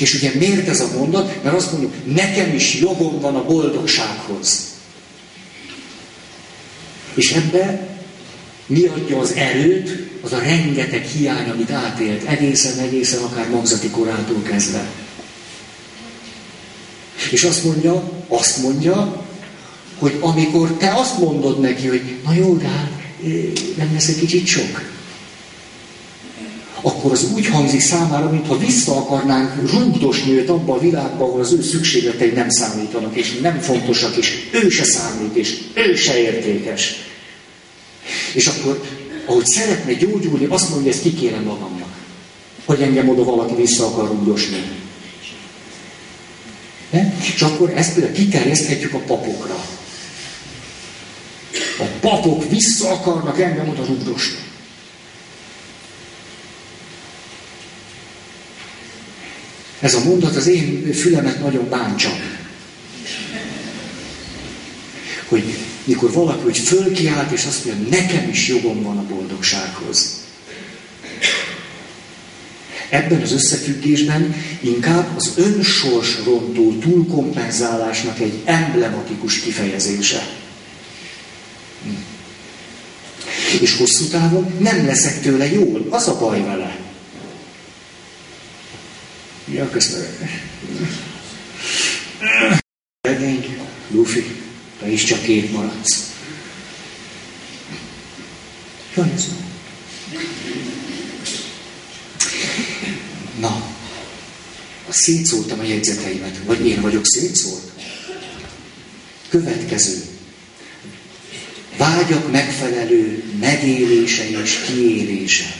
És ugye miért ez a mondat? Mert azt mondjuk, nekem is jogom van a boldogsághoz. És ebbe mi adja az erőt? Az a rengeteg hiány, amit átélt, egészen-egészen akár magzati korától kezdve. És azt mondja, azt mondja, hogy amikor te azt mondod neki, hogy na jó, de hát nem lesz egy kicsit sok akkor az úgy hangzik számára, mintha vissza akarnánk rúgdosni őt abba a világba, ahol az ő szükségletei nem számítanak, és nem fontosak, és ő se számít, és ő se értékes. És akkor, ahogy szeretne gyógyulni, azt mondja, hogy ezt kikérem magamnak. Hogy engem oda valaki vissza akar rúgdosni. Ne? És akkor ezt például kiterjeszthetjük a papokra. A papok vissza akarnak engem oda rúgdosni. Ez a mondat az én fülemet nagyon bántsa. Hogy mikor valaki hogy fölkiált, és azt mondja, nekem is jogom van a boldogsághoz. Ebben az összefüggésben inkább az önsors rontó túlkompenzálásnak egy emblematikus kifejezése. És hosszú távon nem leszek tőle jól, az a baj vele. Ja, köszönöm. Legény, Luffy, te is csak két maradsz. Ez Na, szétszóltam a jegyzeteimet, vagy én vagyok szétszólt. Következő. Vágyak megfelelő megélése és kiélése.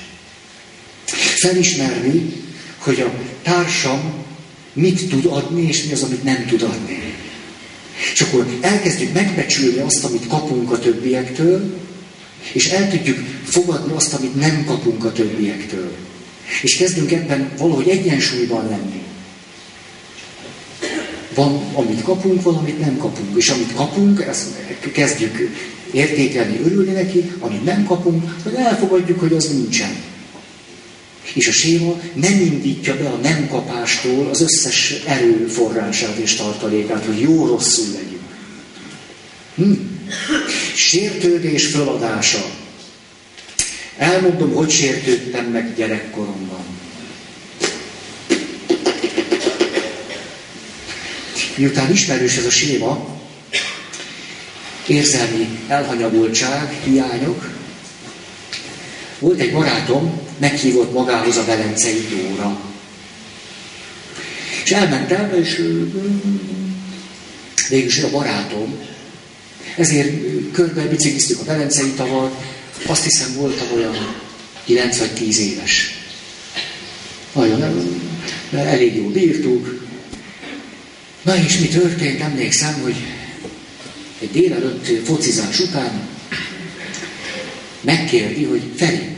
Felismerni, hogy a társam mit tud adni, és mi az, amit nem tud adni. És akkor elkezdjük megbecsülni azt, amit kapunk a többiektől, és el tudjuk fogadni azt, amit nem kapunk a többiektől. És kezdünk ebben valahogy egyensúlyban lenni. Van, amit kapunk, valamit nem kapunk. És amit kapunk, ezt kezdjük értékelni, örülni neki, amit nem kapunk, hogy elfogadjuk, hogy az nincsen. És a séma nem indítja be a nem kapástól az összes erőforrását és tartalékát, hogy jó-rosszul legyünk. Hm. Sértődés föladása. Elmondom, hogy sértődtem meg gyerekkoromban. Miután ismerős ez a séma, érzelmi elhanyagoltság, hiányok, volt egy barátom, meghívott magához a Velencei Dóra. És elmentem, és végülis a barátom, ezért körbe bicikliztük a Velencei tavat, azt hiszem voltam olyan 9 vagy 10 éves. Nagyon, elég jól bírtuk. Na és mi történt, emlékszem, hogy egy délelőtt focizás után megkérdi, hogy Feri,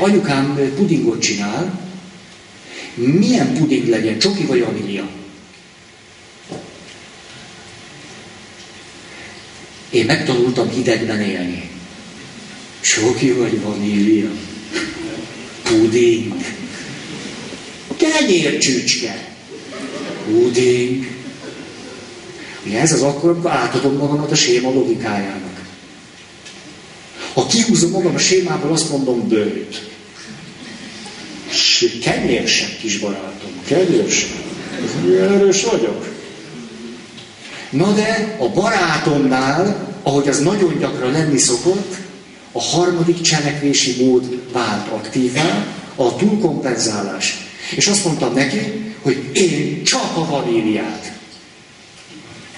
anyukám pudingot csinál, milyen puding legyen, csoki vagy vanília? Én megtanultam hidegben élni. Csoki vagy vanília? Puding. Kenyércsücske. Puding. Ugye ez az akkor, amikor átadom magamat a séma logikájának. Ha kihúzom magam a sémából, azt mondom, bőt. Kenyérsebb kis barátom, kenyérsebb. Erős vagyok. Na de a barátomnál, ahogy az nagyon gyakran lenni szokott, a harmadik cselekvési mód vált aktívá, a túlkompenzálás. És azt mondtam neki, hogy én csak a vaníliát.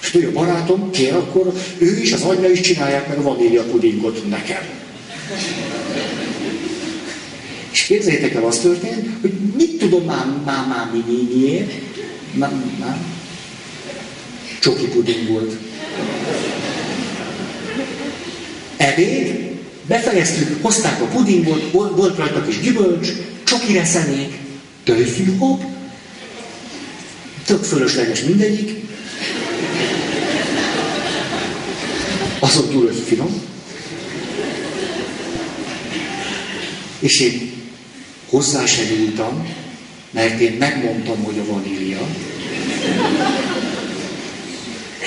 És a barátom, kér akkor, ő is, az anyja is csinálják meg a vanília pudingot nekem. És képzeljétek el, az történt, hogy mit tudom már mi, mi, miért? Már, már. Csoki puding volt. Ebéd, befejeztük, hozták a pudingot, volt, rajta kis gyümölcs, csoki reszenék, tőfűhop, tök fölösleges mindegyik, azon túl, hogy finom. És én hozzá se nyúltam, mert én megmondtam, hogy a vanília.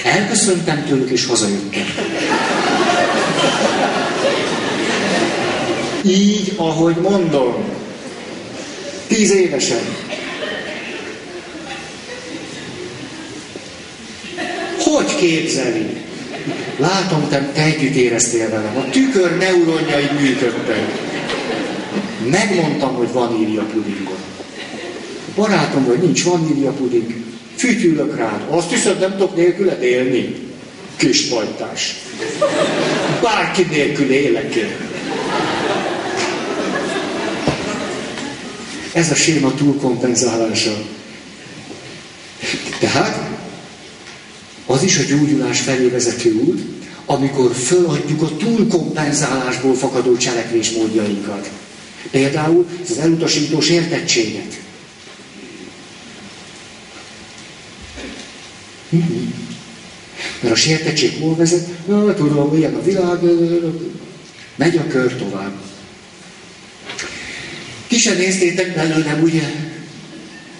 Elköszöntem tőlük, és hazajöttem. Így, ahogy mondom. Tíz évesen. Hogy képzeli? Látom, te együtt éreztél velem. A tükör neuronjai működtek. Megmondtam, hogy vanília pudingon. Barátom, hogy nincs vanília puding. Fütyülök rád. Azt hiszed, nem tudok nélküled élni? Kis pajtás. Bárki nélkül élek én. Ez a séma túlkompenzálása. Tehát az is a gyógyulás felé vezető út, amikor föladjuk a túlkompenzálásból fakadó cselekvésmódjainkat. Például az elutasító sértettséget. Mert a sértettség hol vezet? Na, tudom, ilyen a világ, megy a kör tovább. Ki sem néztétek belőlem, ugye?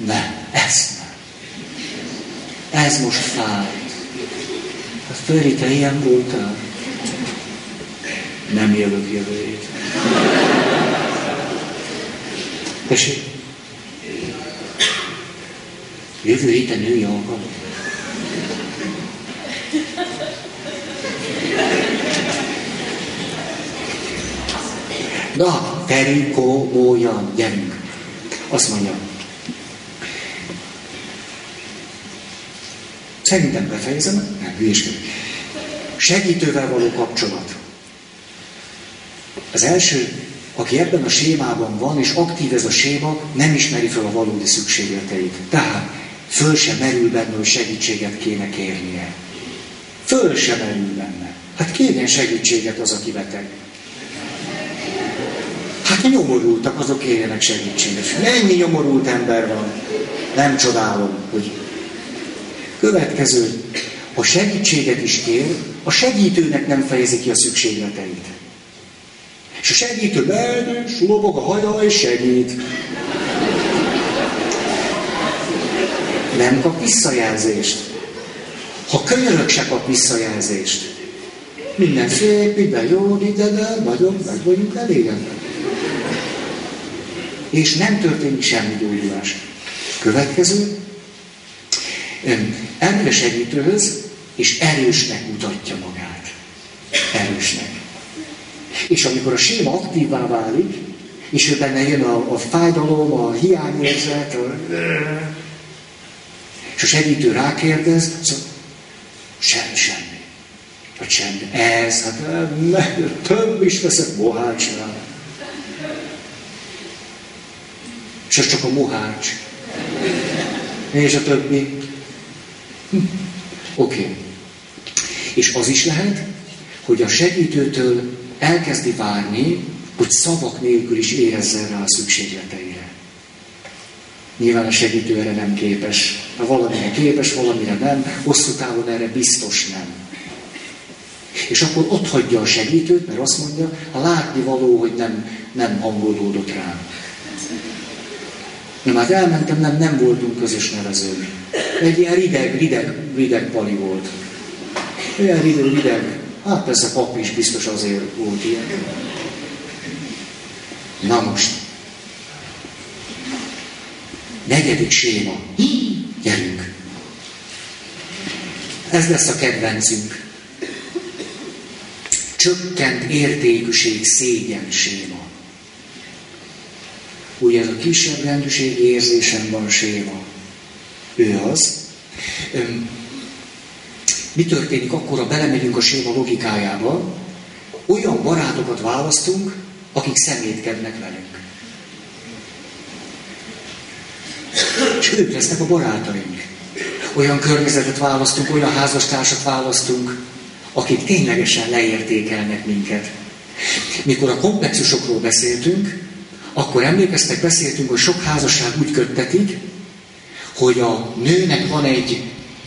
Nem, ez nem. Ez most fáj. Föri, te ilyen voltál? Nem jövök jövő héten. Tessék? Jövő héten női alkalom. Na, Feri, komolyan, gyerünk. Azt mondja. Szerintem befejezem, nem hülyéskedek. Segítővel való kapcsolat. Az első, aki ebben a sémában van, és aktív ez a séma, nem ismeri fel a valódi szükségleteit. Tehát föl sem merül benne, hogy segítséget kéne kérnie. Föl sem merül benne. Hát kérjen segítséget az, aki beteg. Hát nyomorultak, azok kérjenek segítséget. Mennyi nyomorult ember van? Nem csodálom, hogy Következő, a segítséget is kér, a segítőnek nem fejezi ki a szükségleteit. És a segítő és lobog a haja, és segít. Nem kap visszajelzést. Ha könyörök se kap visszajelzést. Minden szép, minden jó, de nagyon meg vagyunk elégedve. És nem történik semmi gyógyulás. Következő, a segítőhöz, és erősnek mutatja magát. Erősnek. És amikor a séma aktívá válik, és ő benne jön a, a fájdalom, a hiányérzet, a... és a segítő rákérdez, szóval semmi, semmi. Vagy semmi. Ez, hát ne, több is veszek mohácsnál. És ez csak a mohács. És a többi. Hm. Oké. Okay. És az is lehet, hogy a segítőtől elkezdi várni, hogy szavak nélkül is érezzen rá a szükségleteire. Nyilván a segítő erre nem képes. Ha valamire képes, valamire nem, hosszú távon erre biztos nem. És akkor ott hagyja a segítőt, mert azt mondja, ha látni való, hogy nem, nem hangolódott rám. Nem, hát elmentem, nem, nem voltunk közös nevezők. Egy ilyen rideg, rideg, rideg pali volt. Olyan rideg, rideg. Hát persze pap is biztos azért volt ilyen. Na most. Negyedik séma. Gyerünk. Ez lesz a kedvencünk. Csökkent értékűség szégyen séma. Ugye ez a kisebb rendűségi érzésem van séma. Ő az. Mi történik akkor, ha belemegyünk a séma logikájába? Olyan barátokat választunk, akik szemétkednek velünk. És ők lesznek a barátaink. Olyan környezetet választunk, olyan házastársat választunk, akik ténylegesen leértékelnek minket. Mikor a komplexusokról beszéltünk, akkor emlékeztek, beszéltünk, hogy sok házasság úgy köttetik, hogy a nőnek van egy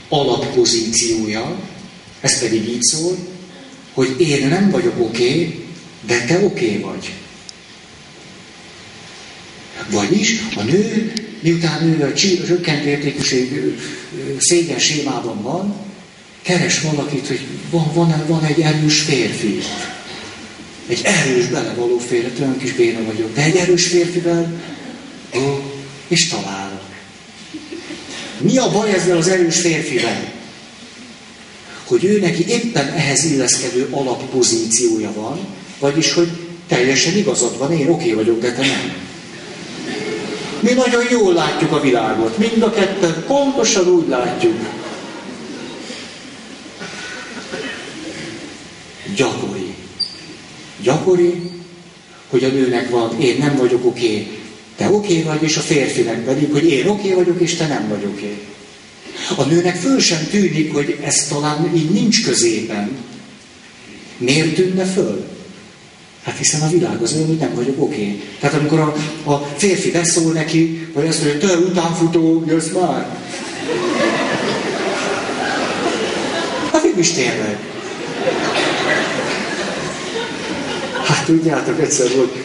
alappozíciója, ez pedig így szól, hogy én nem vagyok oké, okay, de te oké okay vagy. Vagyis a nő, miután ő a csökkent értékűség szégyen sémában van, keres valakit, hogy van, van, van egy erős férfi. Egy erős, belevaló férfi, olyan kis béna vagyok, de egy erős férfivel, ó, és találok. Mi a baj ezzel az erős férfivel? Hogy ő neki éppen ehhez illeszkedő alappozíciója van, vagyis, hogy teljesen igazad van, én oké vagyok, de te nem. Mi nagyon jól látjuk a világot, mind a ketten pontosan úgy látjuk. Gyakori. Gyakori, hogy a nőnek van, én nem vagyok oké, te oké vagy, és a férfinek pedig, hogy én oké vagyok, és te nem vagy oké. A nőnek föl sem tűnik, hogy ez talán így nincs középen. Miért tűnne föl? Hát hiszen a világ az olyan, hogy nem vagyok oké. Okay. Tehát amikor a, a férfi beszól neki, vagy azt mondja, te utánfutó, jössz már. Hát is tényleg. Hát tudjátok, egyszer volt,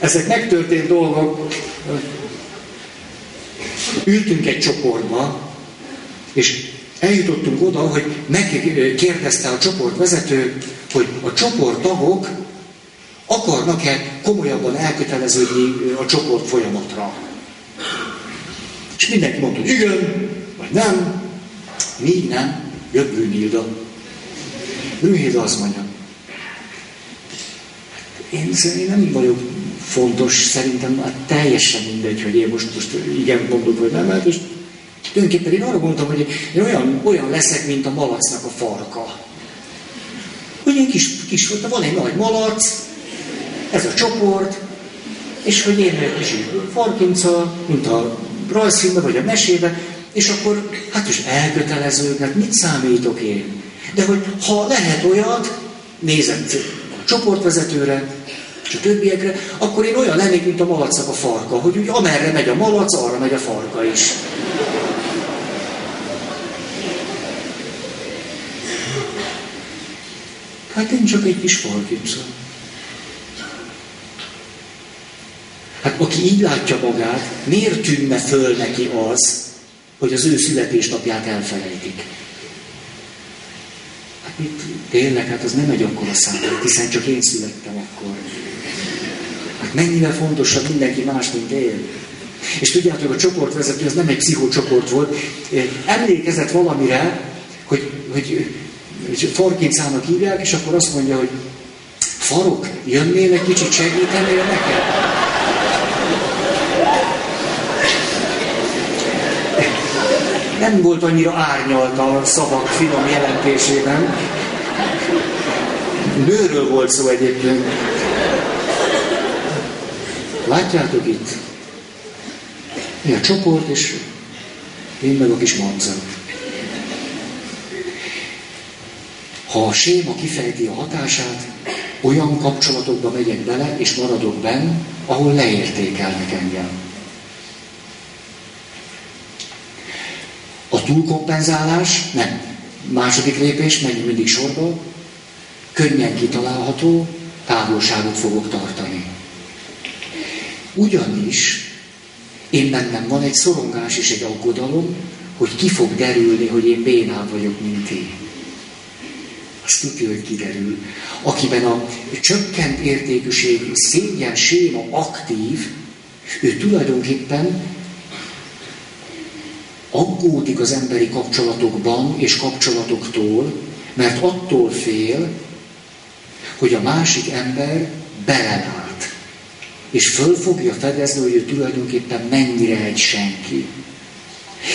ezek megtörtént dolgok. Ültünk egy csoportba, és eljutottunk oda, hogy megkérdezte a csoport vezető, hogy a csoporttagok akarnak-e komolyabban elköteleződni a csoport folyamatra. És mindenki mondta, hogy igen, vagy nem. Míg nem, jött Brünnhilda. Brünnhilda azt mondja, én, én nem vagyok fontos, szerintem hát teljesen mindegy, hogy én most, most igen mondok, vagy nem, hát és tulajdonképpen én arra gondoltam, hogy én olyan, olyan leszek, mint a malacnak a farka. Hogy én kis, kis van egy nagy malac, ez a csoport, és hogy én egy kis farkinca, mint a rajzfilmben vagy a mesében, és akkor hát is elkötelező, hát mit számítok én? De hogy ha lehet olyat, nézem csoportvezetőre, és a többiekre, akkor én olyan lennék, mint a malacnak a farka, hogy úgy amerre megy a malac, arra megy a farka is. Hát én csak egy kis farkinca. Hát aki így látja magát, miért tűnne föl neki az, hogy az ő születésnapját elfelejtik? Mit, tényleg, hát az nem egy akkora szám, hiszen csak én születtem akkor. Hát mennyivel fontosabb mindenki más, mint én. És tudjátok, a csoportvezető az nem egy pszichocsoport volt. Emlékezett valamire, hogy, hogy, hogy farkincának hívják, és akkor azt mondja, hogy farok, jönnél egy kicsit segítenél nekem? Nem volt annyira árnyalt a szavak finom jelentésében. Nőről volt szó egyébként. Látjátok itt? Mi a csoport, és én meg a kis manza. Ha a séma kifejti a hatását, olyan kapcsolatokba megyek bele, és maradok benn, ahol leértékelnek engem. A túlkompenzálás, nem. Második lépés, menjünk mindig sorba, könnyen kitalálható, távolságot fogok tartani. Ugyanis én bennem van egy szorongás és egy aggodalom, hogy ki fog derülni, hogy én bénább vagyok, mint én. Azt tudja, hogy kiderül. Akiben a csökkent értékűség, szégyen, séma aktív, ő tulajdonképpen aggódik az emberi kapcsolatokban és kapcsolatoktól, mert attól fél, hogy a másik ember belelát. és föl fogja fedezni, hogy ő tulajdonképpen mennyire egy senki.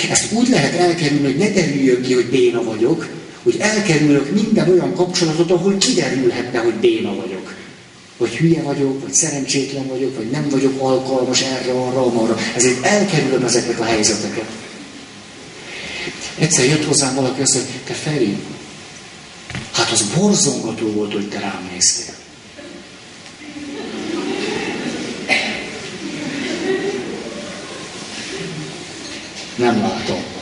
Ezt úgy lehet elkerülni, hogy ne derüljön ki, hogy béna vagyok, hogy elkerülök minden olyan kapcsolatot, ahol kiderülhetne, hogy béna vagyok. Vagy hülye vagyok, vagy szerencsétlen vagyok, vagy nem vagyok alkalmas erre, arra, arra. Ezért elkerülöm ezeket a helyzeteket. Egyszer jött hozzám valaki, azt mondja, te Feri, hát az borzongató volt, hogy te rám néztél. Nem látom.